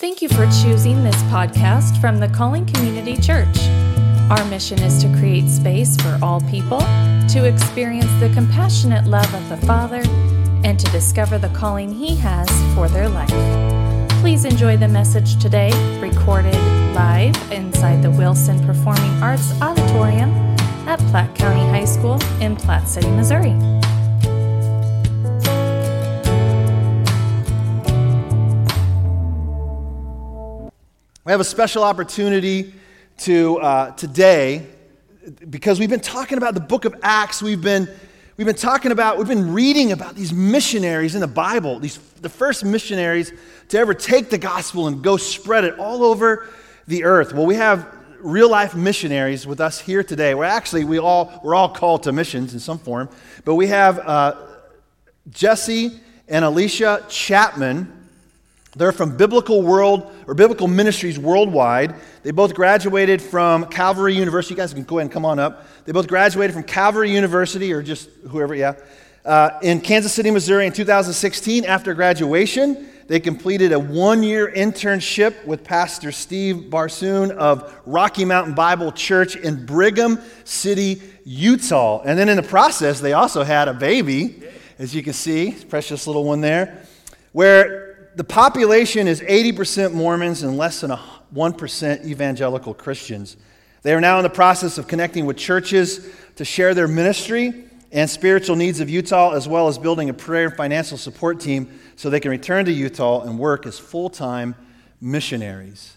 Thank you for choosing this podcast from the Calling Community Church. Our mission is to create space for all people to experience the compassionate love of the Father and to discover the calling He has for their life. Please enjoy the message today, recorded live inside the Wilson Performing Arts Auditorium at Platte County High School in Platte City, Missouri. We have a special opportunity to uh, today because we've been talking about the book of Acts. We've been we've been talking about we've been reading about these missionaries in the Bible. These the first missionaries to ever take the gospel and go spread it all over the earth. Well, we have real life missionaries with us here today. We're actually we all we're all called to missions in some form, but we have uh, Jesse and Alicia Chapman they're from Biblical World or Biblical Ministries Worldwide. They both graduated from Calvary University. You guys can go ahead and come on up. They both graduated from Calvary University, or just whoever, yeah, uh, in Kansas City, Missouri in 2016. After graduation, they completed a one year internship with Pastor Steve Barsoon of Rocky Mountain Bible Church in Brigham City, Utah. And then in the process, they also had a baby, as you can see, precious little one there, where the population is 80% Mormons and less than 1% evangelical Christians. They are now in the process of connecting with churches to share their ministry and spiritual needs of Utah, as well as building a prayer and financial support team so they can return to Utah and work as full time missionaries.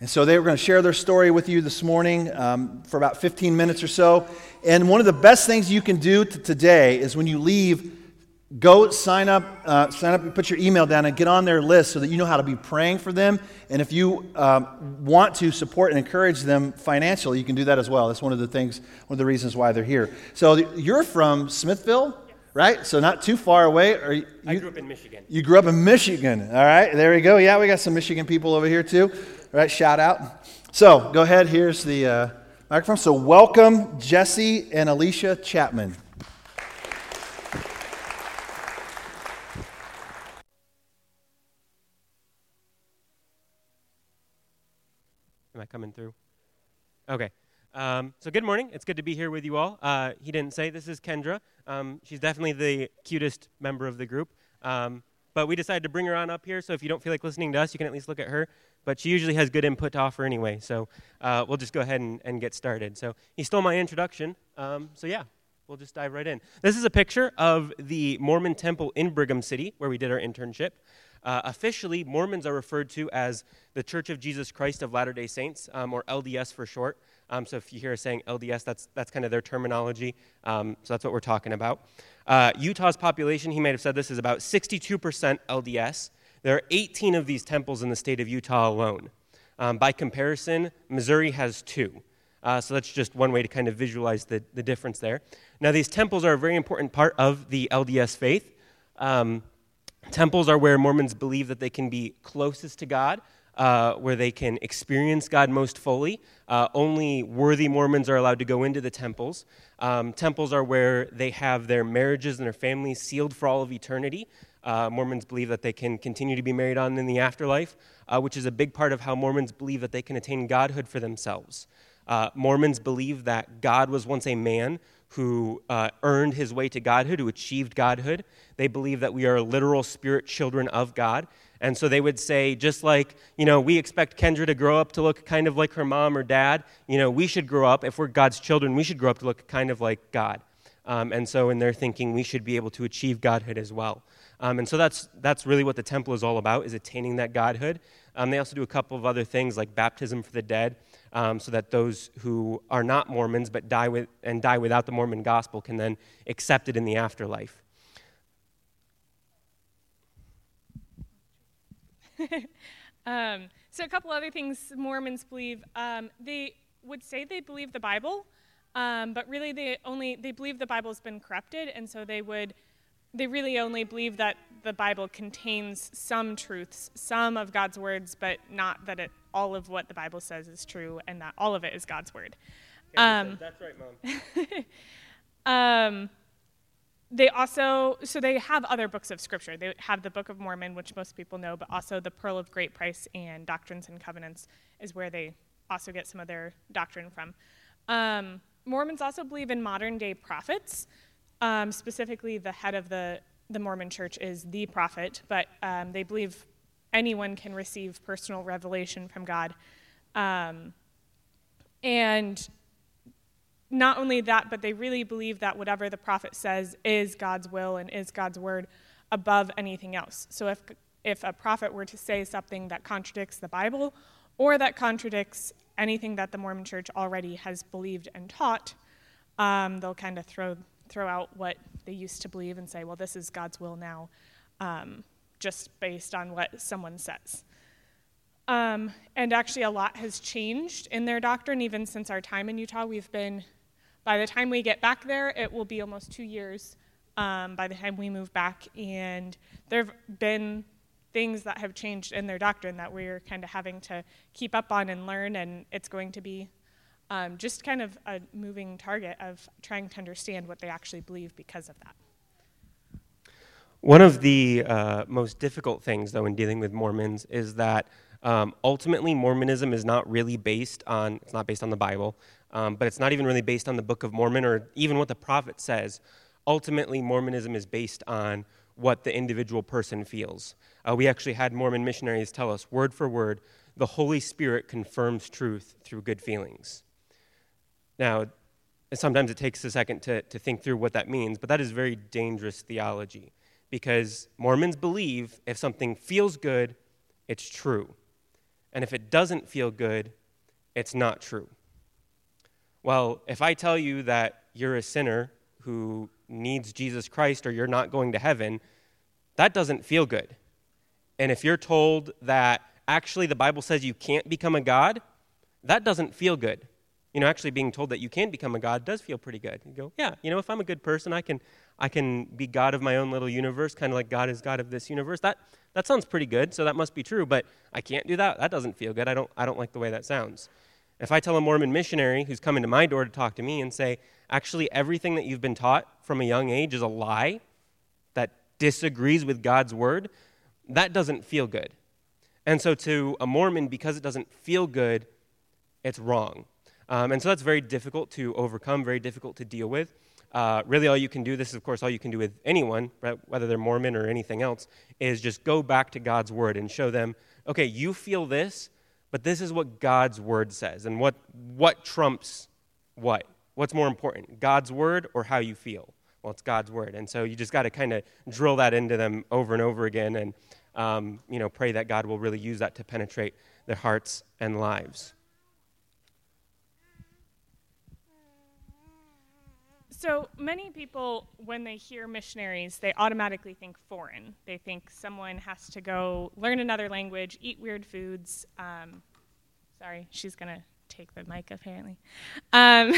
And so they were going to share their story with you this morning um, for about 15 minutes or so. And one of the best things you can do today is when you leave go sign up, uh, sign up and put your email down and get on their list so that you know how to be praying for them. And if you um, want to support and encourage them financially, you can do that as well. That's one of the things, one of the reasons why they're here. So you're from Smithville? Right? So not too far away. Or you, I grew up in Michigan. You grew up in Michigan. All right. There we go. Yeah, we got some Michigan people over here too. All right. Shout out. So go ahead. Here's the uh, microphone. So welcome Jesse and Alicia Chapman. Coming through? Okay. Um, so good morning. It's good to be here with you all. Uh, he didn't say this is Kendra. Um, she's definitely the cutest member of the group. Um, but we decided to bring her on up here. So if you don't feel like listening to us, you can at least look at her. But she usually has good input to offer anyway. So uh, we'll just go ahead and, and, get started. So he stole my introduction. Um, so yeah, we'll just dive right in. This is a picture of the Mormon temple in Brigham City where we did our internship. Uh, officially, Mormons are referred to as the Church of Jesus Christ of Latter day Saints, um, or LDS for short. Um, so if you hear us saying LDS, that's, that's kind of their terminology. Um, so that's what we're talking about. Uh, Utah's population, he might have said this, is about 62% LDS. There are 18 of these temples in the state of Utah alone. Um, by comparison, Missouri has two. Uh, so that's just one way to kind of visualize the, the difference there. Now, these temples are a very important part of the LDS faith. Um, Temples are where Mormons believe that they can be closest to God, uh, where they can experience God most fully. Uh, only worthy Mormons are allowed to go into the temples. Um, temples are where they have their marriages and their families sealed for all of eternity. Uh, Mormons believe that they can continue to be married on in the afterlife, uh, which is a big part of how Mormons believe that they can attain godhood for themselves. Uh, Mormons believe that God was once a man who uh, earned his way to godhood, who achieved godhood. They believe that we are literal spirit children of God. And so they would say, just like, you know, we expect Kendra to grow up to look kind of like her mom or dad, you know, we should grow up, if we're God's children, we should grow up to look kind of like God. Um, and so in their thinking, we should be able to achieve godhood as well. Um, and so that's, that's really what the temple is all about, is attaining that godhood. Um, they also do a couple of other things like baptism for the dead um, so that those who are not Mormons but die with, and die without the Mormon gospel can then accept it in the afterlife. um, so, a couple other things Mormons believe. Um, they would say they believe the Bible, um, but really they only they believe the Bible has been corrupted, and so they would they really only believe that the Bible contains some truths, some of God's words, but not that it, all of what the Bible says is true and that all of it is God's word. um, that's right, Mom. um, they also so they have other books of scripture they have the book of mormon which most people know but also the pearl of great price and doctrines and covenants is where they also get some of their doctrine from um, mormons also believe in modern day prophets um, specifically the head of the, the mormon church is the prophet but um, they believe anyone can receive personal revelation from god um, and not only that, but they really believe that whatever the prophet says is God's will and is God's word above anything else. So if, if a prophet were to say something that contradicts the Bible or that contradicts anything that the Mormon church already has believed and taught, um, they'll kind of throw, throw out what they used to believe and say, well, this is God's will now, um, just based on what someone says. Um, and actually, a lot has changed in their doctrine, even since our time in Utah. We've been by the time we get back there, it will be almost two years um, by the time we move back. And there have been things that have changed in their doctrine that we're kind of having to keep up on and learn, and it's going to be um, just kind of a moving target of trying to understand what they actually believe because of that. One of the uh, most difficult things, though, in dealing with Mormons is that um, ultimately Mormonism is not really based on, it's not based on the Bible um, but it's not even really based on the Book of Mormon or even what the prophet says. Ultimately, Mormonism is based on what the individual person feels. Uh, we actually had Mormon missionaries tell us, word for word, the Holy Spirit confirms truth through good feelings. Now, sometimes it takes a second to, to think through what that means, but that is very dangerous theology because Mormons believe if something feels good, it's true. And if it doesn't feel good, it's not true. Well, if I tell you that you're a sinner who needs Jesus Christ or you're not going to heaven, that doesn't feel good. And if you're told that actually the Bible says you can't become a God, that doesn't feel good. You know, actually being told that you can become a God does feel pretty good. You go, yeah, you know, if I'm a good person, I can, I can be God of my own little universe, kind of like God is God of this universe. That, that sounds pretty good, so that must be true, but I can't do that. That doesn't feel good. I don't, I don't like the way that sounds. If I tell a Mormon missionary who's coming to my door to talk to me and say, actually, everything that you've been taught from a young age is a lie that disagrees with God's word, that doesn't feel good. And so, to a Mormon, because it doesn't feel good, it's wrong. Um, and so, that's very difficult to overcome, very difficult to deal with. Uh, really, all you can do, this is, of course, all you can do with anyone, whether they're Mormon or anything else, is just go back to God's word and show them, okay, you feel this, but this is what God's word says. And what, what trumps what? What's more important, God's word or how you feel? Well, it's God's word. And so you just got to kind of drill that into them over and over again and, um, you know, pray that God will really use that to penetrate their hearts and lives. So many people, when they hear missionaries, they automatically think foreign. They think someone has to go learn another language, eat weird foods. Um, sorry, she's going to take the mic apparently. Um,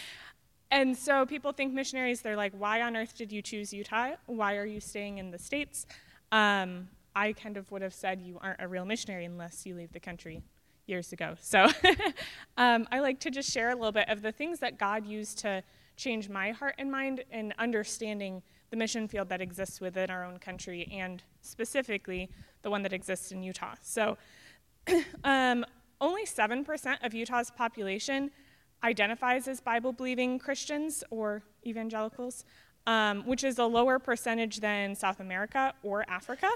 and so people think missionaries, they're like, why on earth did you choose Utah? Why are you staying in the States? Um, I kind of would have said you aren't a real missionary unless you leave the country years ago. So um, I like to just share a little bit of the things that God used to change my heart and mind in understanding the mission field that exists within our own country and specifically the one that exists in Utah. So, um, only 7% of Utah's population identifies as Bible believing Christians or evangelicals, um, which is a lower percentage than South America or Africa.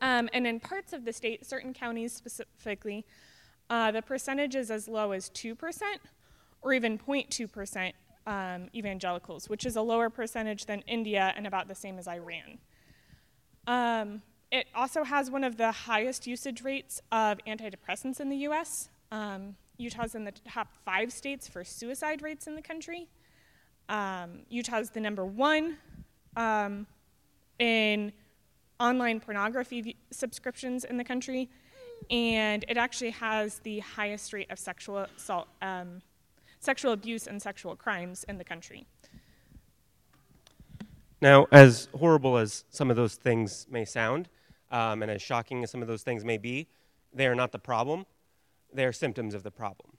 Um, and in parts of the state, certain counties specifically, uh, the percentage is as low as 2% or even 0.2% um, evangelicals, which is a lower percentage than India and about the same as Iran. Um, it also has one of the highest usage rates of antidepressants in the US. Um, Utah's in the top five states for suicide rates in the country. Um, Utah's the number one um, in online pornography subscriptions in the country, and it actually has the highest rate of sexual assault um, sexual abuse and sexual crimes in the country. Now, as horrible as some of those things may sound, um, and as shocking as some of those things may be, they are not the problem. They are symptoms of the problem.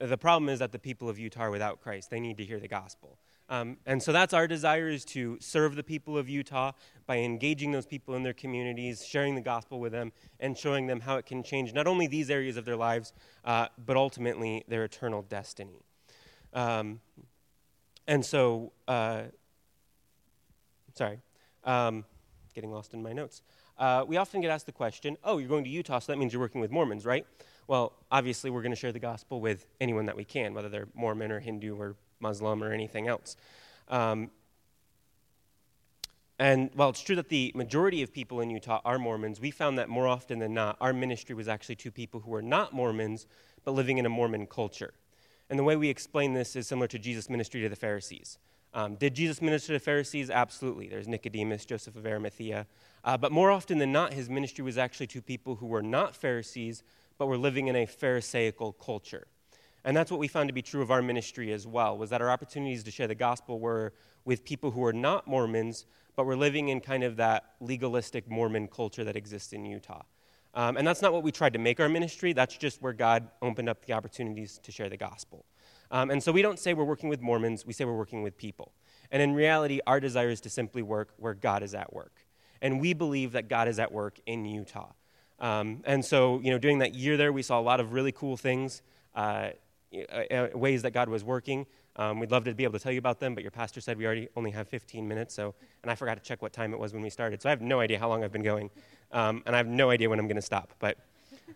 The problem is that the people of Utah are without Christ. They need to hear the gospel. Um, and so that's our desire is to serve the people of Utah by engaging those people in their communities, sharing the gospel with them, and showing them how it can change not only these areas of their lives, uh, but ultimately their eternal destiny. Um, and so, uh, sorry, um, getting lost in my notes. Uh, we often get asked the question, oh, you're going to Utah, so that means you're working with Mormons, right? Well, obviously, we're going to share the gospel with anyone that we can, whether they're Mormon or Hindu or Muslim or anything else. Um, and while it's true that the majority of people in Utah are Mormons, we found that more often than not, our ministry was actually to people who were not Mormons, but living in a Mormon culture. And the way we explain this is similar to Jesus' ministry to the Pharisees. Um, did Jesus minister to Pharisees? Absolutely. There's Nicodemus, Joseph of Arimathea. Uh, but more often than not, his ministry was actually to people who were not Pharisees, but were living in a Pharisaical culture. And that's what we found to be true of our ministry as well, was that our opportunities to share the gospel were with people who were not Mormons, but were living in kind of that legalistic Mormon culture that exists in Utah. Um, and that's not what we tried to make our ministry, that's just where God opened up the opportunities to share the gospel. Um, and so we don't say we're working with Mormons, we say we're working with people. And in reality, our desire is to simply work where God is at work. And we believe that God is at work in Utah. Um, and so, you know, during that year there, we saw a lot of really cool things. Uh, uh, ways that God was working. Um, we'd love to be able to tell you about them, but your pastor said we already only have 15 minutes, so, and I forgot to check what time it was when we started, so I have no idea how long I've been going, um, and I have no idea when I'm going to stop. But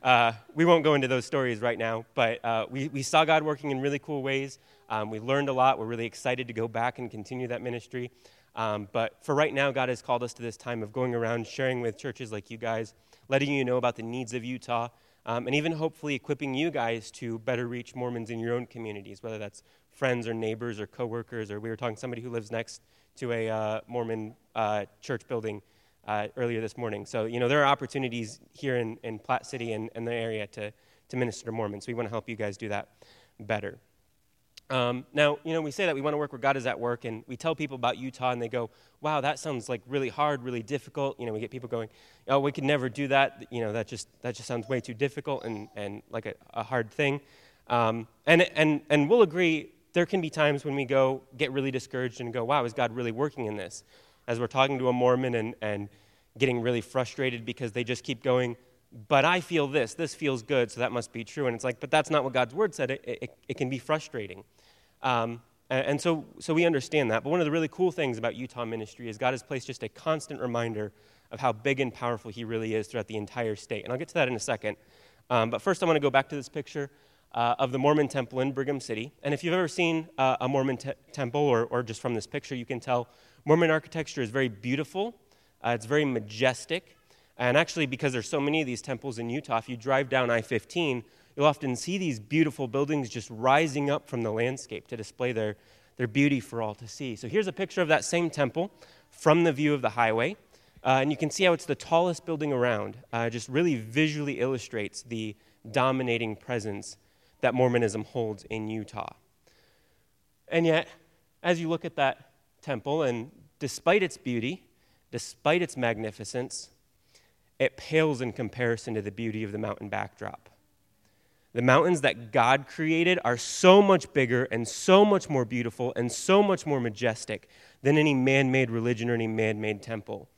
uh, we won't go into those stories right now, but uh, we, we saw God working in really cool ways. Um, we learned a lot. We're really excited to go back and continue that ministry. Um, but for right now, God has called us to this time of going around sharing with churches like you guys, letting you know about the needs of Utah, um, and even hopefully equipping you guys to better reach Mormons in your own communities, whether that's friends or neighbors or coworkers, or we were talking to somebody who lives next to a uh, Mormon uh, church building uh, earlier this morning. So, you know, there are opportunities here in, in Platte City and, and the area to, to minister to Mormons. We want to help you guys do that better. Um, now, you know, we say that we want to work where God is at work, and we tell people about Utah, and they go, wow, that sounds like really hard, really difficult. You know, we get people going, oh, we could never do that. You know, that just, that just sounds way too difficult and, and like a, a hard thing. Um, and, and, and we'll agree, there can be times when we go, get really discouraged and go, wow, is God really working in this? As we're talking to a Mormon and, and getting really frustrated because they just keep going, but I feel this, this feels good, so that must be true. And it's like, but that's not what God's word said. It, it, it can be frustrating. Um, and so, so we understand that. But one of the really cool things about Utah ministry is God has placed just a constant reminder of how big and powerful He really is throughout the entire state. And I'll get to that in a second. Um, but first, I want to go back to this picture uh, of the Mormon temple in Brigham City. And if you've ever seen uh, a Mormon te- temple, or, or just from this picture, you can tell Mormon architecture is very beautiful, uh, it's very majestic. And actually, because there's so many of these temples in Utah, if you drive down I 15, you'll often see these beautiful buildings just rising up from the landscape to display their, their beauty for all to see. So here's a picture of that same temple from the view of the highway. Uh, and you can see how it's the tallest building around. Uh, just really visually illustrates the dominating presence that Mormonism holds in Utah. And yet, as you look at that temple, and despite its beauty, despite its magnificence, it pales in comparison to the beauty of the mountain backdrop. The mountains that God created are so much bigger and so much more beautiful and so much more majestic than any man made religion or any man made temple.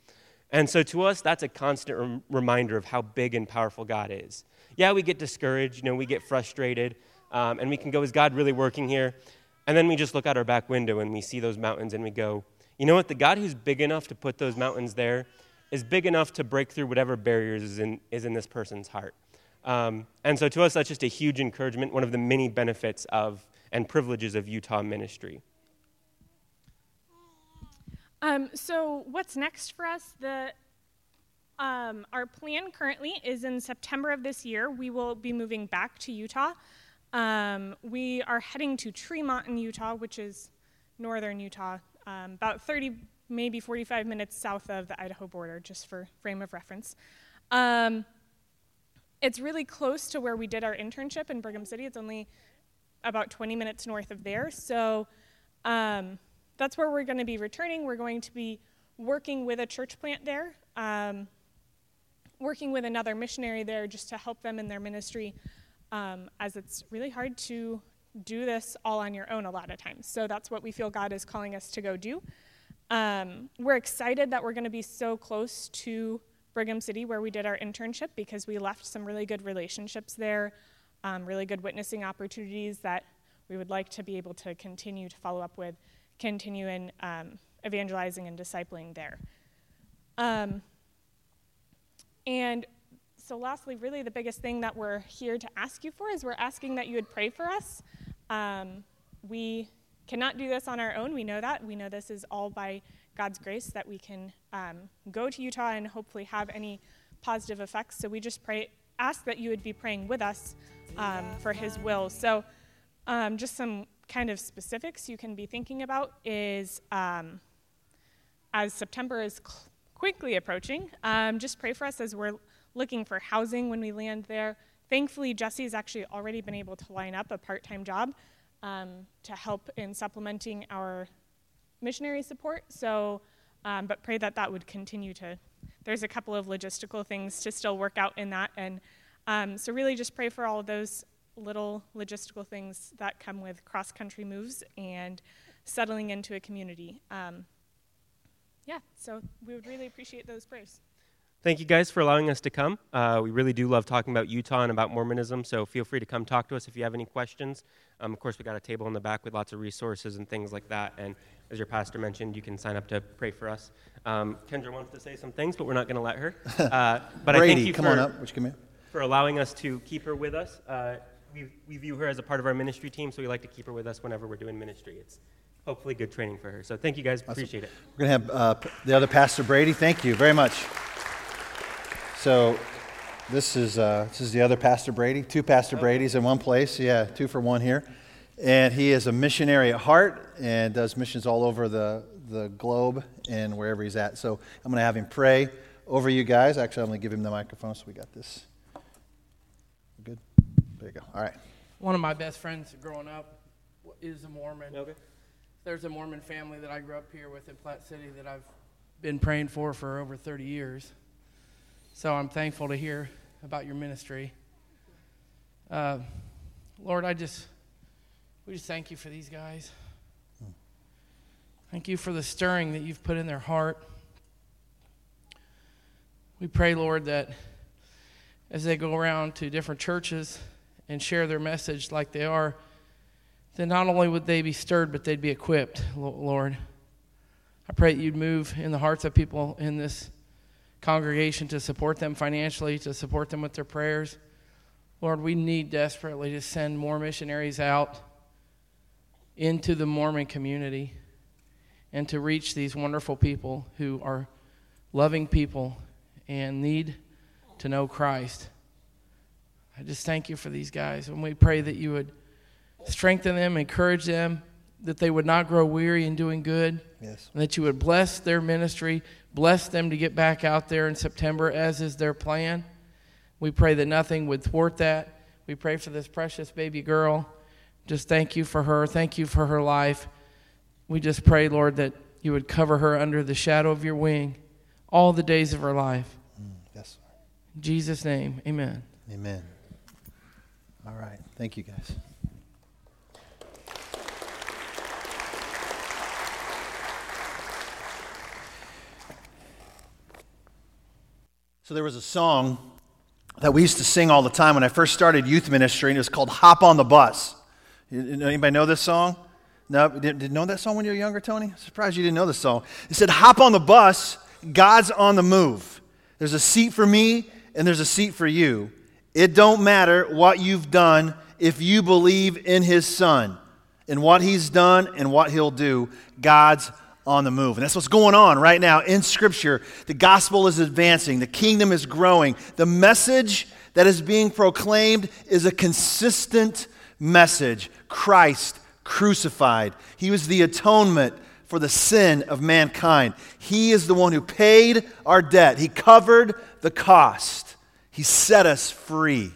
And so to us, that's a constant rem- reminder of how big and powerful God is. Yeah, we get discouraged, you know, we get frustrated, um, and we can go, is God really working here? And then we just look out our back window and we see those mountains and we go, you know what? The God who's big enough to put those mountains there is big enough to break through whatever barriers is in, is in this person's heart. Um, and so to us, that's just a huge encouragement, one of the many benefits of and privileges of Utah ministry. Um, so what's next for us? The um, our plan currently is in September of this year. We will be moving back to Utah. Um, we are heading to Tremonton, Utah, which is northern Utah, um, about 30 maybe 45 minutes south of the Idaho border, just for frame of reference. Um, it's really close to where we did our internship in Brigham City. It's only about 20 minutes north of there. So um, that's where we're going to be returning. We're going to be working with a church plant there, um, working with another missionary there just to help them in their ministry, um, as it's really hard to do this all on your own a lot of times. So that's what we feel God is calling us to go do. Um, we're excited that we're going to be so close to Brigham City where we did our internship because we left some really good relationships there, um, really good witnessing opportunities that we would like to be able to continue to follow up with, continue in um, evangelizing and discipling there. And so, lastly, really the biggest thing that we're here to ask you for is we're asking that you would pray for us. Um, we cannot do this on our own. We know that. We know this is all by God's grace that we can um, go to Utah and hopefully have any positive effects. So we just pray, ask that you would be praying with us um, for His will. So, um, just some kind of specifics you can be thinking about is um, as September is cl- quickly approaching, um, just pray for us as we're looking for housing when we land there. Thankfully, Jesse has actually already been able to line up a part time job um, to help in supplementing our missionary support. So, um, but pray that that would continue to. There's a couple of logistical things to still work out in that, and um, so really just pray for all of those little logistical things that come with cross country moves and settling into a community. Um, yeah, so we would really appreciate those prayers. Thank you guys for allowing us to come. Uh, we really do love talking about Utah and about Mormonism, so feel free to come talk to us if you have any questions. Um, of course, we got a table in the back with lots of resources and things like that. And as your pastor mentioned, you can sign up to pray for us. Um, Kendra wants to say some things, but we're not going to let her. Uh, but Brady, I thank you come for, on up. Would you come here? for allowing us to keep her with us. Uh, we, we view her as a part of our ministry team, so we like to keep her with us whenever we're doing ministry. It's hopefully good training for her. So thank you guys. Appreciate it. We're going to have uh, the other Pastor Brady. Thank you very much. So, this is, uh, this is the other Pastor Brady. Two Pastor Bradys in one place. Yeah, two for one here. And he is a missionary at heart and does missions all over the, the globe and wherever he's at. So, I'm going to have him pray over you guys. Actually, I'm going to give him the microphone so we got this. Good? There you go. All right. One of my best friends growing up is a Mormon. Okay. There's a Mormon family that I grew up here with in Platte City that I've been praying for for over 30 years. So I'm thankful to hear about your ministry. Uh, Lord, I just, we just thank you for these guys. Thank you for the stirring that you've put in their heart. We pray, Lord, that as they go around to different churches and share their message like they are, then not only would they be stirred, but they'd be equipped, Lord. I pray that you'd move in the hearts of people in this congregation to support them financially, to support them with their prayers. Lord, we need desperately to send more missionaries out into the Mormon community and to reach these wonderful people who are loving people and need to know Christ. I just thank you for these guys. And we pray that you would strengthen them, encourage them, that they would not grow weary in doing good. Yes. And that you would bless their ministry, bless them to get back out there in September, as is their plan. We pray that nothing would thwart that. We pray for this precious baby girl. Just thank you for her. Thank you for her life. We just pray, Lord, that you would cover her under the shadow of your wing all the days of her life. Mm, yes. In Jesus' name, amen. Amen. All right. Thank you, guys. So there was a song that we used to sing all the time when I first started youth ministry, and it was called "Hop on the Bus." Anybody know this song? No, did, did know that song when you were younger, Tony? Surprised you didn't know this song. It said, "Hop on the bus. God's on the move. There's a seat for me, and there's a seat for you. It don't matter what you've done if you believe in His Son and what He's done and what He'll do. God's on the move. And that's what's going on right now in Scripture. The gospel is advancing, the kingdom is growing. The message that is being proclaimed is a consistent message Christ crucified. He was the atonement for the sin of mankind. He is the one who paid our debt, He covered the cost, He set us free.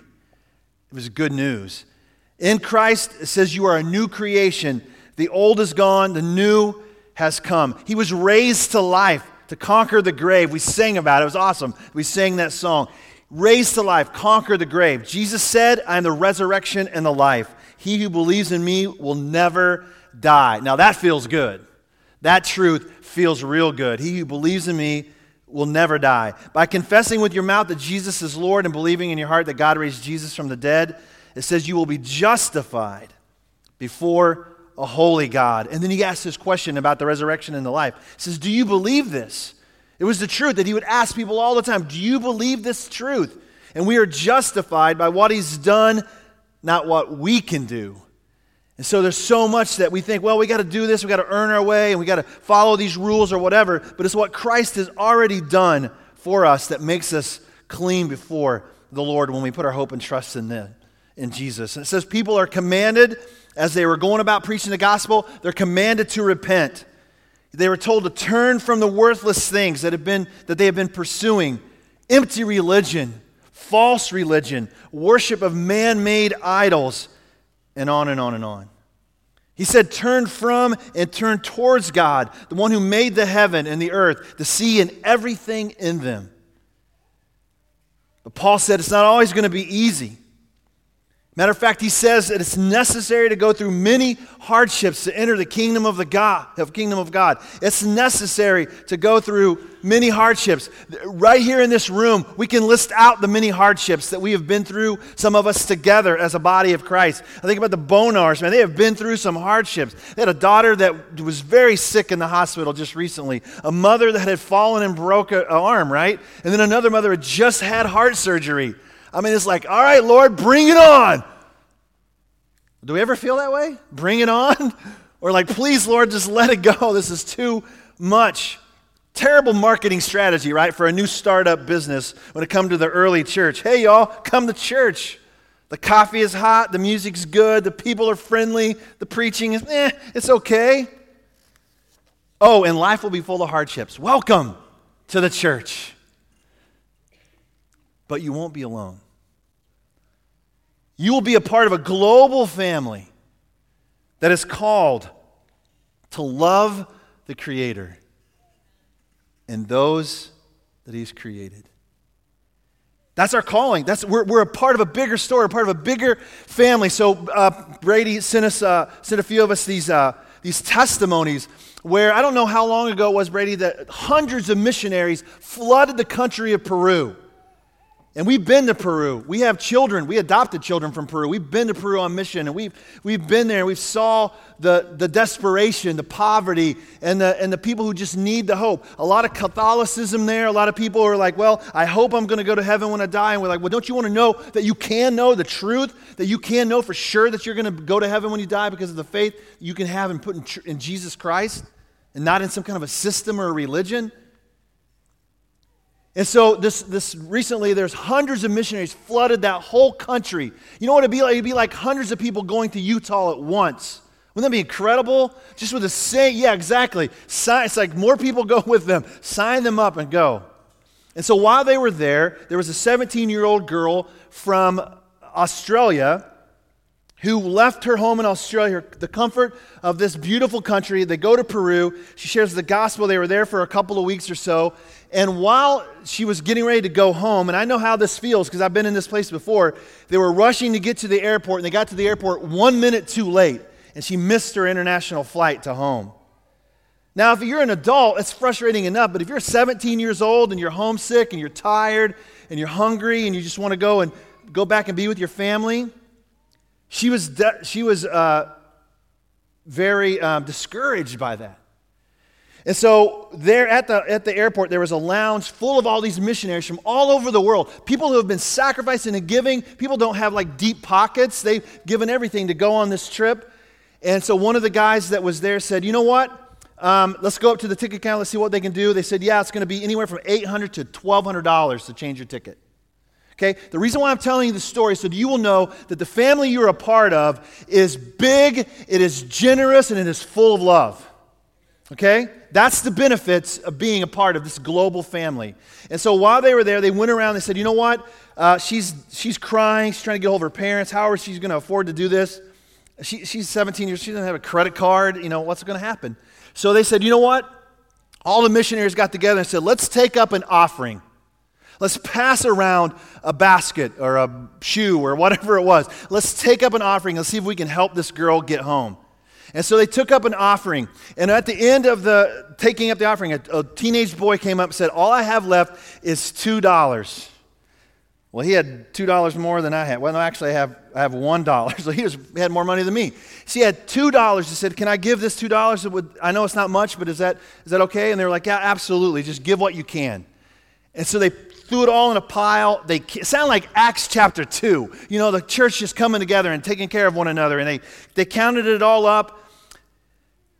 It was good news. In Christ, it says you are a new creation. The old is gone, the new has come. He was raised to life to conquer the grave. We sang about it. It was awesome. We sang that song. Raised to life, conquer the grave. Jesus said, I am the resurrection and the life. He who believes in me will never die. Now that feels good. That truth feels real good. He who believes in me will never die. By confessing with your mouth that Jesus is Lord and believing in your heart that God raised Jesus from the dead, it says you will be justified before a holy God. And then he asks this question about the resurrection and the life. He says, Do you believe this? It was the truth that he would ask people all the time, Do you believe this truth? And we are justified by what he's done, not what we can do. And so there's so much that we think, well, we got to do this, we got to earn our way, and we got to follow these rules or whatever. But it's what Christ has already done for us that makes us clean before the Lord when we put our hope and trust in them, in Jesus. And it says people are commanded as they were going about preaching the gospel, they're commanded to repent. They were told to turn from the worthless things that have been that they have been pursuing, empty religion, false religion, worship of man-made idols, and on and on and on. He said, Turn from and turn towards God, the one who made the heaven and the earth, the sea, and everything in them. But Paul said it's not always going to be easy. Matter of fact, he says that it's necessary to go through many hardships to enter the kingdom of the God, of kingdom of God. It's necessary to go through many hardships. Right here in this room, we can list out the many hardships that we have been through, some of us together as a body of Christ. I think about the Bonars, man. They have been through some hardships. They had a daughter that was very sick in the hospital just recently, a mother that had fallen and broke an arm, right? And then another mother had just had heart surgery. I mean, it's like, all right, Lord, bring it on. Do we ever feel that way? Bring it on? Or like, please, Lord, just let it go. This is too much. Terrible marketing strategy, right, for a new startup business when it comes to the early church. Hey, y'all, come to church. The coffee is hot, the music's good, the people are friendly, the preaching is, eh, it's okay. Oh, and life will be full of hardships. Welcome to the church but you won't be alone. You will be a part of a global family that is called to love the Creator and those that He's created. That's our calling. That's, we're, we're a part of a bigger story, a part of a bigger family. So uh, Brady sent, us, uh, sent a few of us these, uh, these testimonies where I don't know how long ago it was, Brady, that hundreds of missionaries flooded the country of Peru. And we've been to Peru. We have children. We adopted children from Peru. We've been to Peru on mission, and we've, we've been there. We saw the, the desperation, the poverty, and the, and the people who just need the hope. A lot of Catholicism there. A lot of people are like, well, I hope I'm going to go to heaven when I die. And we're like, well, don't you want to know that you can know the truth? That you can know for sure that you're going to go to heaven when you die because of the faith you can have and put in, in Jesus Christ and not in some kind of a system or a religion? And so this, this recently, there's hundreds of missionaries flooded that whole country. You know what it'd be like? It'd be like hundreds of people going to Utah at once. Wouldn't that be incredible? Just with the same, yeah, exactly. Sign, it's like more people go with them. Sign them up and go. And so while they were there, there was a 17 year old girl from Australia who left her home in Australia, the comfort of this beautiful country. They go to Peru. She shares the gospel. They were there for a couple of weeks or so. And while she was getting ready to go home, and I know how this feels because I've been in this place before, they were rushing to get to the airport, and they got to the airport one minute too late, and she missed her international flight to home. Now, if you're an adult, it's frustrating enough, but if you're 17 years old and you're homesick and you're tired and you're hungry and you just want to go and go back and be with your family, she was, de- she was uh, very um, discouraged by that. And so, there at the, at the airport, there was a lounge full of all these missionaries from all over the world. People who have been sacrificing and giving. People don't have like deep pockets, they've given everything to go on this trip. And so, one of the guys that was there said, You know what? Um, let's go up to the ticket counter, let's see what they can do. They said, Yeah, it's going to be anywhere from 800 to $1,200 to change your ticket. Okay? The reason why I'm telling you the story is so you will know that the family you're a part of is big, it is generous, and it is full of love. Okay? That's the benefits of being a part of this global family. And so while they were there, they went around and said, you know what? Uh, she's, she's crying. She's trying to get hold of her parents. How is she going to afford to do this? She, she's 17 years. She doesn't have a credit card. You know, what's going to happen? So they said, you know what? All the missionaries got together and said, let's take up an offering. Let's pass around a basket or a shoe or whatever it was. Let's take up an offering. Let's see if we can help this girl get home. And so they took up an offering. And at the end of the taking up the offering, a, a teenage boy came up and said, All I have left is $2. Well, he had $2 more than I had. Well, no, actually, I have, I have $1. So he, was, had more money than me. So he had $2. He said, Can I give this $2? I know it's not much, but is that, is that okay? And they were like, Yeah, absolutely. Just give what you can. And so they threw it all in a pile. They sound like Acts chapter 2. You know, the church just coming together and taking care of one another. And they, they counted it all up.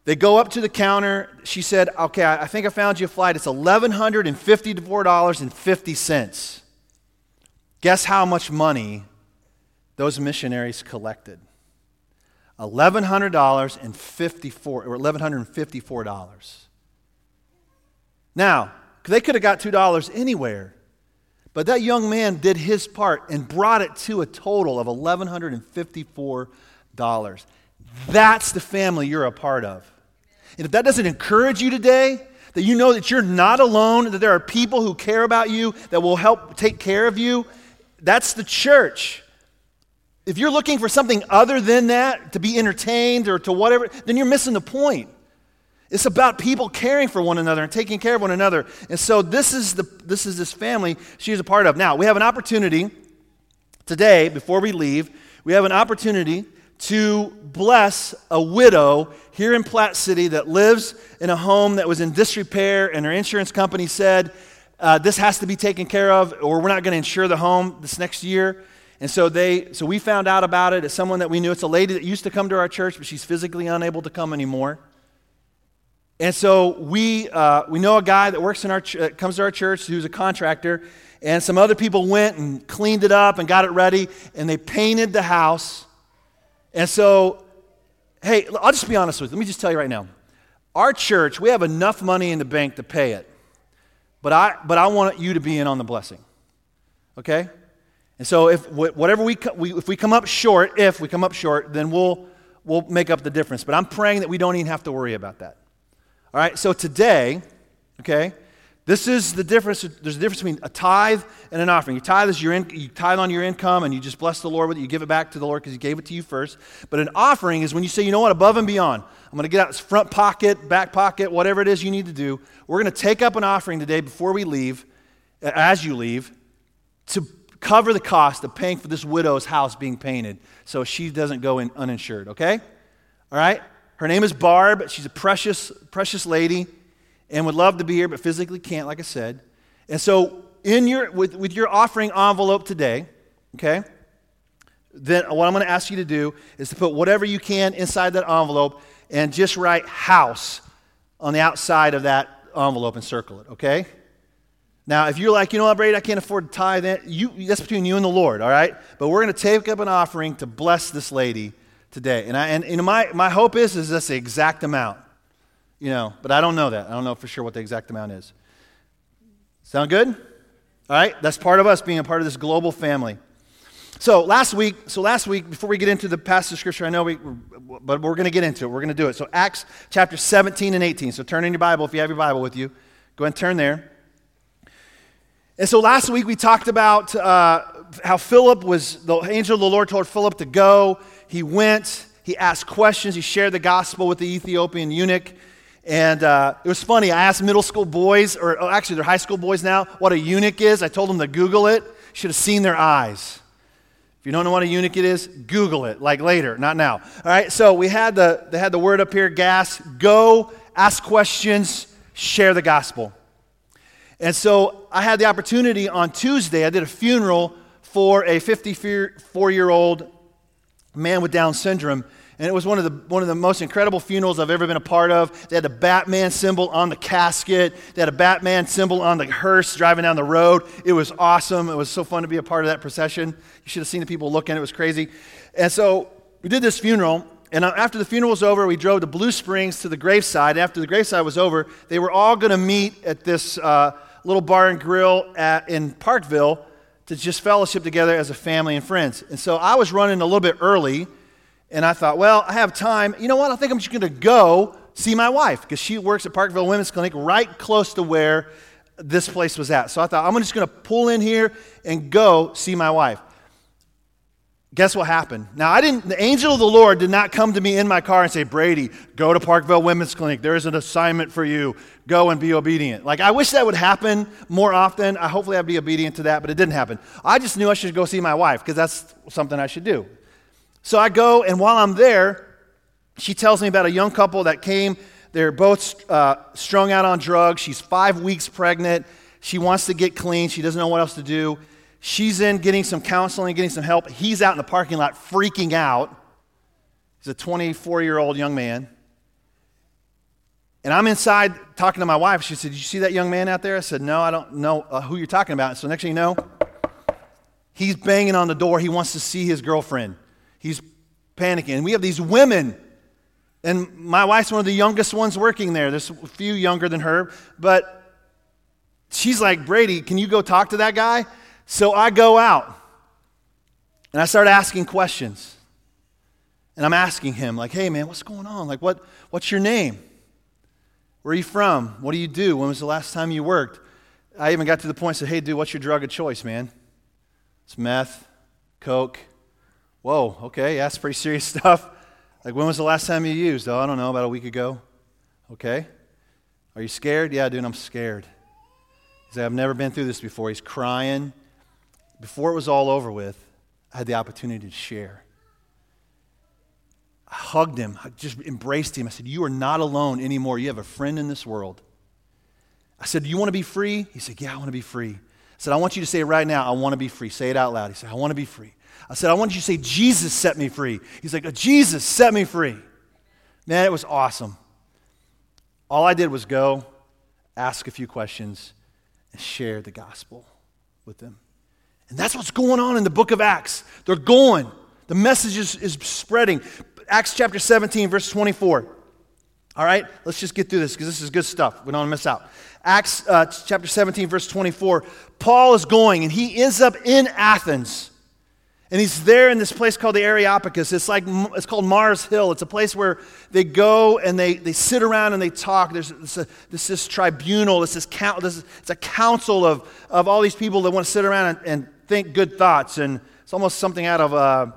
They go up to the counter. She said, Okay, I think I found you a flight. It's $1,154.50. Guess how much money those missionaries collected? 1,154 or $1,154. Now, they could have got $2 anywhere, but that young man did his part and brought it to a total of $1,154. That's the family you're a part of. And if that doesn't encourage you today, that you know that you're not alone, that there are people who care about you, that will help take care of you, that's the church. If you're looking for something other than that, to be entertained or to whatever, then you're missing the point. It's about people caring for one another and taking care of one another. And so this is, the, this is this family she's a part of. Now, we have an opportunity today, before we leave, we have an opportunity to bless a widow here in Platte City that lives in a home that was in disrepair, and her insurance company said, uh, this has to be taken care of, or we're not going to insure the home this next year. And so they, so we found out about it. It's someone that we knew. It's a lady that used to come to our church, but she's physically unable to come anymore. And so we, uh, we know a guy that works in our, ch- uh, comes to our church who's a contractor, and some other people went and cleaned it up and got it ready, and they painted the house. And so, hey, I'll just be honest with you. Let me just tell you right now. Our church, we have enough money in the bank to pay it. But I, but I want you to be in on the blessing. Okay? And so if whatever we, we if we come up short, if we come up short, then we'll we'll make up the difference. But I'm praying that we don't even have to worry about that. All right? So today, okay, this is the difference. There's a difference between a tithe and an offering. Your tithe is your in, you tithe on your income and you just bless the Lord with it. You give it back to the Lord because He gave it to you first. But an offering is when you say, you know what, above and beyond, I'm going to get out this front pocket, back pocket, whatever it is you need to do. We're going to take up an offering today before we leave, as you leave, to cover the cost of paying for this widow's house being painted so she doesn't go in uninsured. Okay? All right. Her name is Barb. She's a precious, precious lady and would love to be here, but physically can't, like I said. And so, in your, with, with your offering envelope today, okay, then what I'm going to ask you to do is to put whatever you can inside that envelope and just write house on the outside of that envelope and circle it, okay? Now, if you're like, you know what, Brady, I can't afford to tithe, that, you, that's between you and the Lord, all right? But we're going to take up an offering to bless this lady today. And, I, and, and my, my hope is, is that's the exact amount you know, but I don't know that. I don't know for sure what the exact amount is. Sound good? All right, that's part of us being a part of this global family. So last week, so last week, before we get into the passage of scripture, I know we, but we're going to get into it. We're going to do it. So Acts chapter 17 and 18. So turn in your Bible if you have your Bible with you. Go ahead and turn there. And so last week we talked about uh, how Philip was, the angel of the Lord told Philip to go. He went, he asked questions, he shared the gospel with the Ethiopian eunuch. And uh, it was funny. I asked middle school boys, or oh, actually they're high school boys now, what a eunuch is. I told them to Google it. Should have seen their eyes. If you don't know what a eunuch it is, Google it, like later, not now. All right, so we had the, they had the word up here, gas. Go, ask questions, share the gospel. And so I had the opportunity on Tuesday, I did a funeral for a 54 year old man with Down syndrome and it was one of, the, one of the most incredible funerals I've ever been a part of. They had the Batman symbol on the casket, they had a Batman symbol on the hearse driving down the road. It was awesome. It was so fun to be a part of that procession. You should have seen the people looking, it was crazy. And so we did this funeral, and after the funeral was over, we drove to Blue Springs to the graveside. After the graveside was over, they were all going to meet at this uh, little bar and grill at, in Parkville to just fellowship together as a family and friends. And so I was running a little bit early and I thought, well, I have time. You know what? I think I'm just going to go see my wife because she works at Parkville Women's Clinic right close to where this place was at. So I thought, I'm just going to pull in here and go see my wife. Guess what happened? Now, I didn't, the angel of the Lord did not come to me in my car and say, Brady, go to Parkville Women's Clinic. There is an assignment for you. Go and be obedient. Like, I wish that would happen more often. I hopefully I'd be obedient to that, but it didn't happen. I just knew I should go see my wife because that's something I should do. So I go, and while I'm there, she tells me about a young couple that came. They're both uh, strung out on drugs. She's five weeks pregnant. She wants to get clean. She doesn't know what else to do. She's in getting some counseling, getting some help. He's out in the parking lot freaking out. He's a 24 year old young man. And I'm inside talking to my wife. She said, Did you see that young man out there? I said, No, I don't know uh, who you're talking about. So next thing you know, he's banging on the door. He wants to see his girlfriend. He's panicking. And we have these women. And my wife's one of the youngest ones working there. There's a few younger than her. But she's like, Brady, can you go talk to that guy? So I go out and I start asking questions. And I'm asking him, like, hey, man, what's going on? Like, what, what's your name? Where are you from? What do you do? When was the last time you worked? I even got to the point said, hey, dude, what's your drug of choice, man? It's meth, coke. Whoa, okay, yeah, that's pretty serious stuff. Like, when was the last time you used? Oh, I don't know, about a week ago. Okay. Are you scared? Yeah, dude, I'm scared. He said, I've never been through this before. He's crying before it was all over with, I had the opportunity to share. I hugged him, I just embraced him. I said, You are not alone anymore. You have a friend in this world. I said, Do you want to be free? He said, Yeah, I want to be free. I said, I want you to say it right now, I want to be free. Say it out loud. He said, I want to be free. I said, I want you to say, Jesus set me free. He's like, Jesus set me free. Man, it was awesome. All I did was go, ask a few questions, and share the gospel with them. And that's what's going on in the book of Acts. They're going, the message is, is spreading. Acts chapter 17, verse 24. All right, let's just get through this because this is good stuff. We don't want to miss out. Acts uh, chapter 17, verse 24. Paul is going and he ends up in Athens. And he's there in this place called the Areopagus. It's like it's called Mars Hill. It's a place where they go and they, they sit around and they talk. There's this, this, this tribunal. This is count. this, is, it's a council of, of all these people that want to sit around and, and think good thoughts. And it's almost something out of, uh,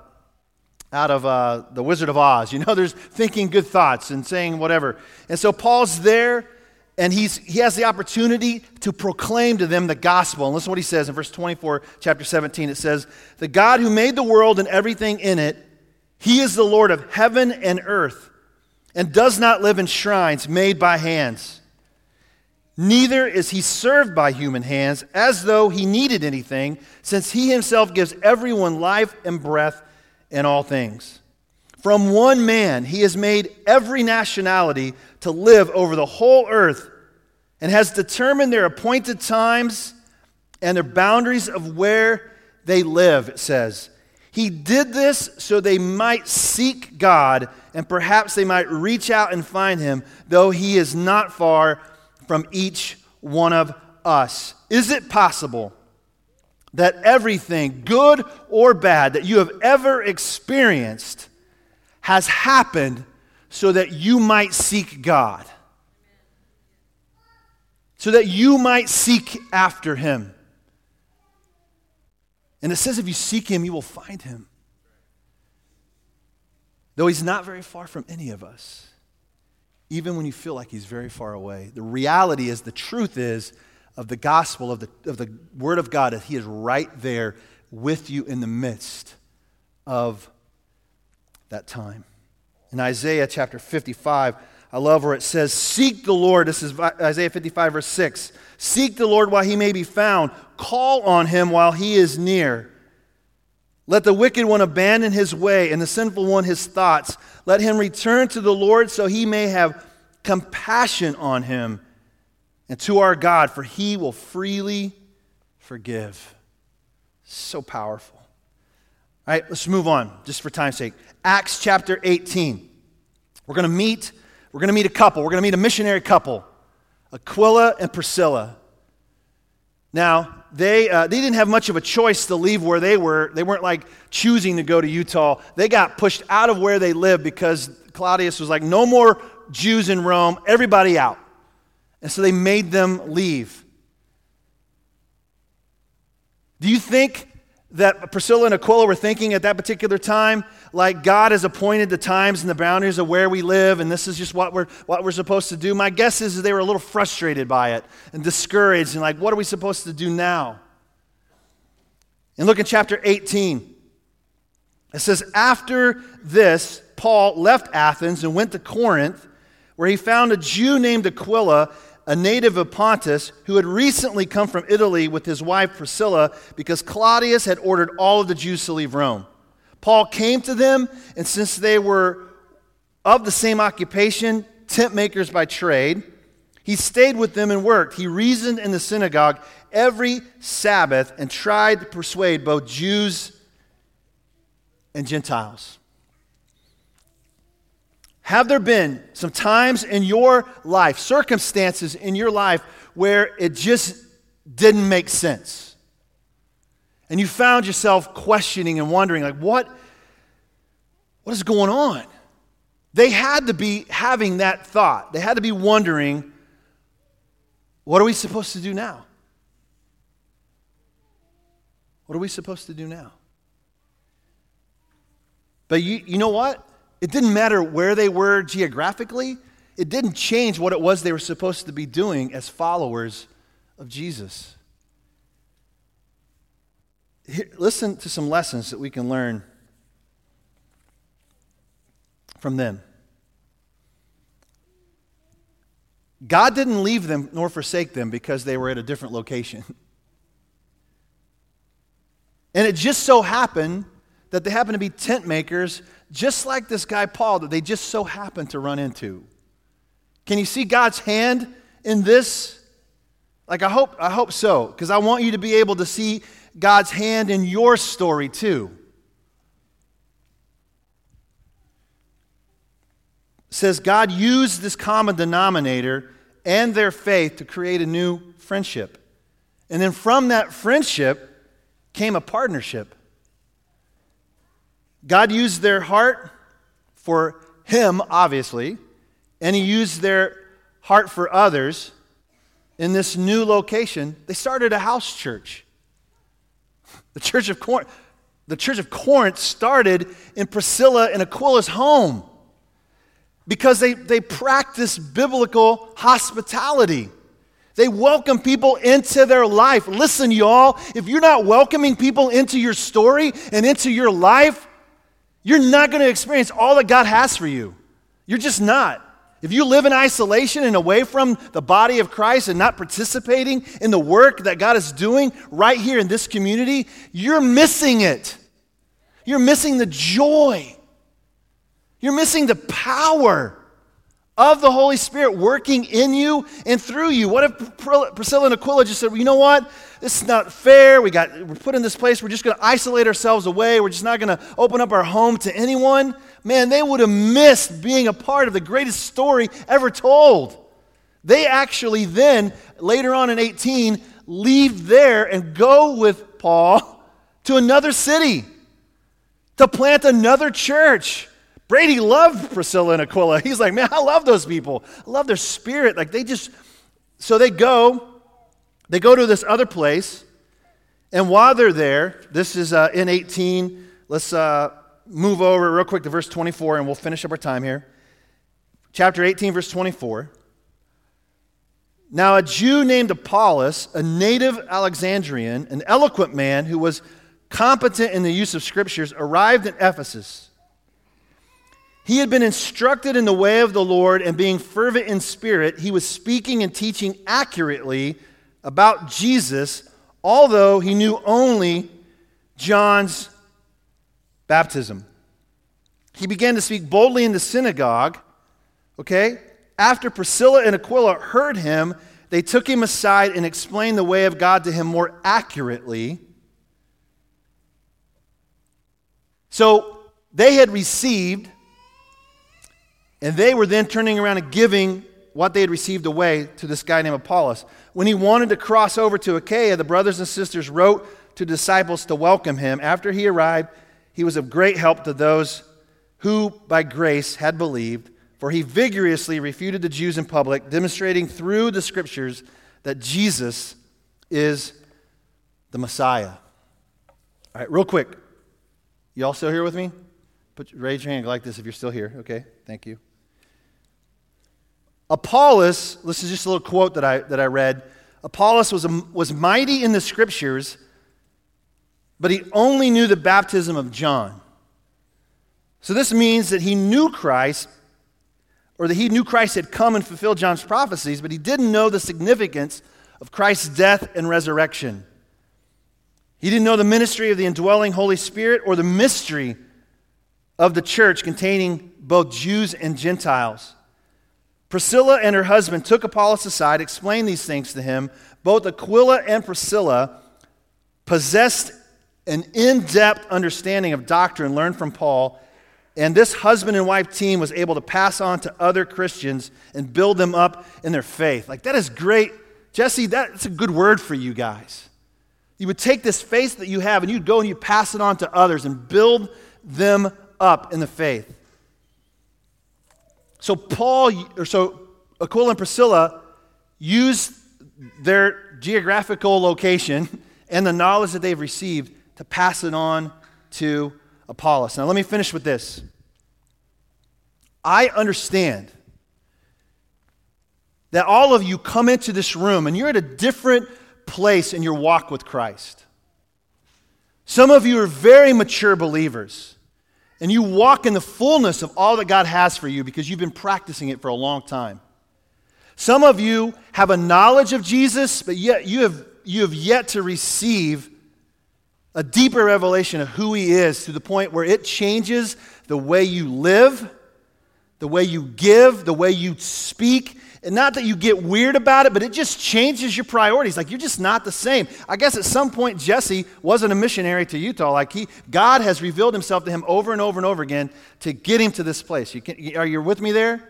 out of uh, The Wizard of Oz. You know, there's thinking good thoughts and saying whatever. And so Paul's there, and he's, he has the opportunity to proclaim to them the gospel. And listen to what he says in verse 24, chapter 17. It says, The God who made the world and everything in it, he is the Lord of heaven and earth, and does not live in shrines made by hands Neither is he served by human hands as though he needed anything, since he himself gives everyone life and breath and all things. From one man he has made every nationality to live over the whole earth and has determined their appointed times and their boundaries of where they live, it says. He did this so they might seek God and perhaps they might reach out and find him, though he is not far from each one of us. Is it possible that everything, good or bad, that you have ever experienced has happened so that you might seek God? So that you might seek after Him. And it says if you seek Him, you will find Him. Though He's not very far from any of us even when you feel like he's very far away. The reality is, the truth is, of the gospel, of the, of the word of God, that he is right there with you in the midst of that time. In Isaiah chapter 55, I love where it says, Seek the Lord. This is Isaiah 55, verse 6. Seek the Lord while he may be found, call on him while he is near. Let the wicked one abandon his way and the sinful one his thoughts. Let him return to the Lord so he may have compassion on him and to our God, for he will freely forgive. So powerful. All right, let's move on, just for time's sake. Acts chapter 18. We're going to meet, we're going to meet a couple. We're going to meet a missionary couple, Aquila and Priscilla. Now, they, uh, they didn't have much of a choice to leave where they were. They weren't like choosing to go to Utah. They got pushed out of where they lived because Claudius was like, no more Jews in Rome, everybody out. And so they made them leave. Do you think that Priscilla and Aquila were thinking at that particular time, like God has appointed the times and the boundaries of where we live, and this is just what we're, what we're supposed to do. My guess is they were a little frustrated by it and discouraged, and like, what are we supposed to do now? And look in chapter 18. It says, After this, Paul left Athens and went to Corinth, where he found a Jew named Aquila a native of Pontus, who had recently come from Italy with his wife Priscilla because Claudius had ordered all of the Jews to leave Rome. Paul came to them, and since they were of the same occupation, tent makers by trade, he stayed with them and worked. He reasoned in the synagogue every Sabbath and tried to persuade both Jews and Gentiles. Have there been some times in your life, circumstances in your life, where it just didn't make sense? And you found yourself questioning and wondering, like, what, what is going on? They had to be having that thought. They had to be wondering, what are we supposed to do now? What are we supposed to do now? But you, you know what? It didn't matter where they were geographically, it didn't change what it was they were supposed to be doing as followers of Jesus. Here, listen to some lessons that we can learn from them. God didn't leave them nor forsake them because they were at a different location. And it just so happened that they happened to be tent makers just like this guy Paul that they just so happened to run into. Can you see God's hand in this? Like I hope I hope so because I want you to be able to see God's hand in your story too. It says God used this common denominator and their faith to create a new friendship. And then from that friendship came a partnership. God used their heart for Him, obviously, and He used their heart for others in this new location. They started a house church. The church of Corinth, the church of Corinth started in Priscilla and Aquila's home because they, they practiced biblical hospitality. They welcome people into their life. Listen, y'all, if you're not welcoming people into your story and into your life, you're not going to experience all that God has for you. You're just not. If you live in isolation and away from the body of Christ and not participating in the work that God is doing right here in this community, you're missing it. You're missing the joy. You're missing the power of the Holy Spirit working in you and through you. What if Priscilla and Aquila just said, well, you know what? This is not fair. We got, we're put in this place. We're just going to isolate ourselves away. We're just not going to open up our home to anyone. Man, they would have missed being a part of the greatest story ever told. They actually then, later on in 18, leave there and go with Paul to another city to plant another church. Brady loved Priscilla and Aquila. He's like, man, I love those people. I love their spirit. Like they just, so they go, they go to this other place, and while they're there, this is uh, in 18. Let's uh, move over real quick to verse 24, and we'll finish up our time here. Chapter 18, verse 24. Now, a Jew named Apollos, a native Alexandrian, an eloquent man who was competent in the use of scriptures, arrived in Ephesus. He had been instructed in the way of the Lord, and being fervent in spirit, he was speaking and teaching accurately about Jesus, although he knew only John's baptism. He began to speak boldly in the synagogue. Okay? After Priscilla and Aquila heard him, they took him aside and explained the way of God to him more accurately. So they had received and they were then turning around and giving what they had received away to this guy named Apollos. When he wanted to cross over to Achaia, the brothers and sisters wrote to disciples to welcome him. After he arrived, he was of great help to those who, by grace, had believed, for he vigorously refuted the Jews in public, demonstrating through the scriptures that Jesus is the Messiah. All right, real quick. You all still here with me? Put, raise your hand like this if you're still here. Okay, thank you. Apollos, this is just a little quote that I, that I read. Apollos was, a, was mighty in the scriptures, but he only knew the baptism of John. So this means that he knew Christ, or that he knew Christ had come and fulfilled John's prophecies, but he didn't know the significance of Christ's death and resurrection. He didn't know the ministry of the indwelling Holy Spirit or the mystery of the church containing both Jews and Gentiles. Priscilla and her husband took Apollos aside, explained these things to him. Both Aquila and Priscilla possessed an in depth understanding of doctrine learned from Paul, and this husband and wife team was able to pass on to other Christians and build them up in their faith. Like, that is great. Jesse, that's a good word for you guys. You would take this faith that you have and you'd go and you pass it on to others and build them up in the faith. So Paul, or so Aquila and Priscilla used their geographical location and the knowledge that they've received to pass it on to Apollos. Now let me finish with this. I understand that all of you come into this room and you're at a different place in your walk with Christ. Some of you are very mature believers and you walk in the fullness of all that God has for you because you've been practicing it for a long time. Some of you have a knowledge of Jesus, but yet you have, you have yet to receive a deeper revelation of who He is to the point where it changes the way you live, the way you give, the way you speak, and not that you get weird about it, but it just changes your priorities. Like you're just not the same. I guess at some point Jesse wasn't a missionary to Utah. Like he, God has revealed himself to him over and over and over again to get him to this place. You can, are you with me there?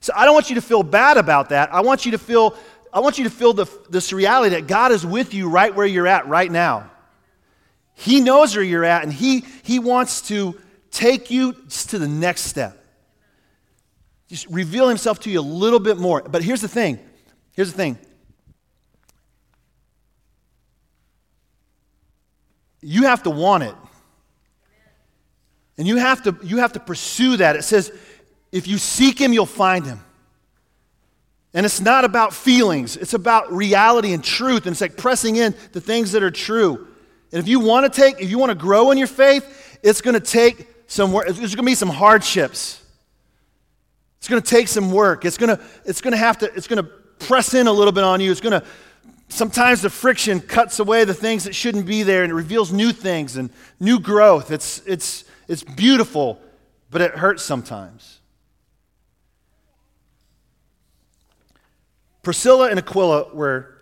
So I don't want you to feel bad about that. I want you to feel, I want you to feel the, this reality that God is with you right where you're at right now. He knows where you're at, and he, he wants to take you to the next step just reveal himself to you a little bit more. But here's the thing here's the thing. You have to want it. And you have to, you have to pursue that. It says, if you seek him, you'll find him. And it's not about feelings, it's about reality and truth. And it's like pressing in the things that are true. And if you want to take, if you want to grow in your faith, it's going to take some. There's going to be some hardships. It's going to take some work. It's going to, it's going to have to, it's going to press in a little bit on you. It's going to, sometimes the friction cuts away the things that shouldn't be there and it reveals new things and new growth. It's, it's, it's beautiful, but it hurts sometimes. Priscilla and Aquila were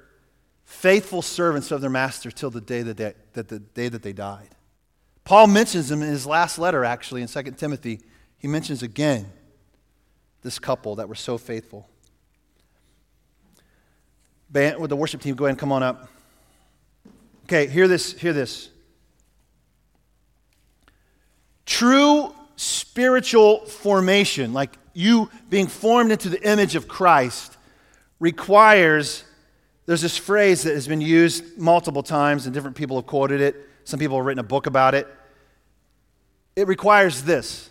faithful servants of their master till the day that they, that the day that they died. Paul mentions them in his last letter, actually, in 2 Timothy. He mentions again this couple that were so faithful. Band, with the worship team, go ahead and come on up. Okay, hear this, hear this. True spiritual formation, like you being formed into the image of Christ, requires there's this phrase that has been used multiple times, and different people have quoted it. Some people have written a book about it. It requires this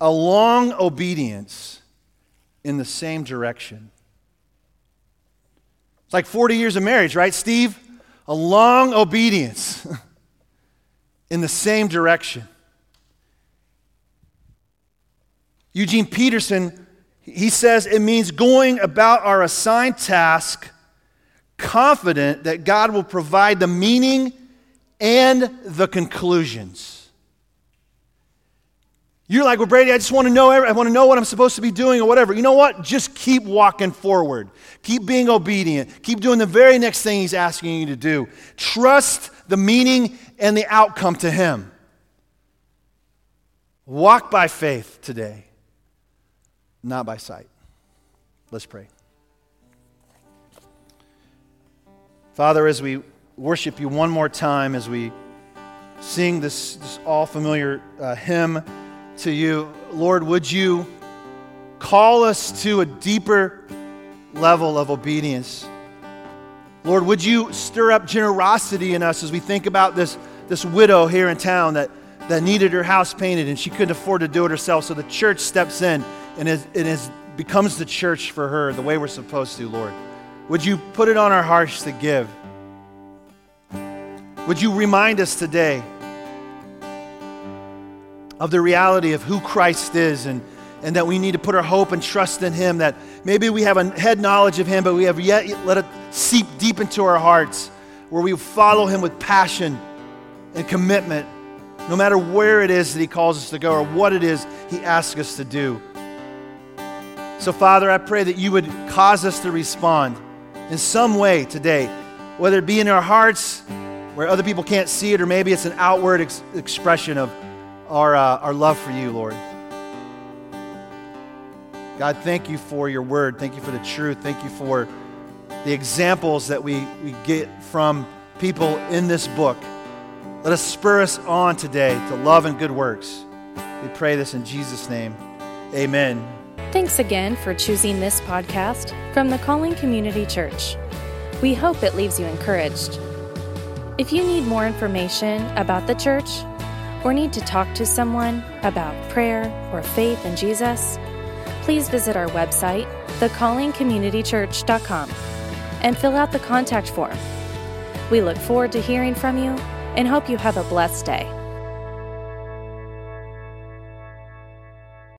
a long obedience in the same direction. It's like 40 years of marriage, right, Steve? A long obedience in the same direction. Eugene Peterson, he says it means going about our assigned task confident that God will provide the meaning and the conclusions. You're like, well, Brady, I just want to know. I want to know what I'm supposed to be doing or whatever. You know what? Just keep walking forward. Keep being obedient. Keep doing the very next thing He's asking you to do. Trust the meaning and the outcome to Him. Walk by faith today, not by sight. Let's pray. Father, as we worship you one more time, as we sing this, this all familiar uh, hymn to you. Lord, would you call us to a deeper level of obedience? Lord, would you stir up generosity in us as we think about this, this widow here in town that, that needed her house painted and she couldn't afford to do it herself. So the church steps in and is, it is, becomes the church for her the way we're supposed to, Lord. Would you put it on our hearts to give? Would you remind us today of the reality of who Christ is and, and that we need to put our hope and trust in Him? That maybe we have a head knowledge of Him, but we have yet let it seep deep into our hearts where we follow Him with passion and commitment, no matter where it is that He calls us to go or what it is He asks us to do. So, Father, I pray that you would cause us to respond in some way today, whether it be in our hearts where other people can't see it, or maybe it's an outward ex- expression of our, uh, our love for you, Lord. God, thank you for your word. Thank you for the truth. Thank you for the examples that we, we get from people in this book. Let us spur us on today to love and good works. We pray this in Jesus' name. Amen. Thanks again for choosing this podcast from the Calling Community Church. We hope it leaves you encouraged. If you need more information about the church or need to talk to someone about prayer or faith in Jesus, please visit our website, thecallingcommunitychurch.com, and fill out the contact form. We look forward to hearing from you and hope you have a blessed day.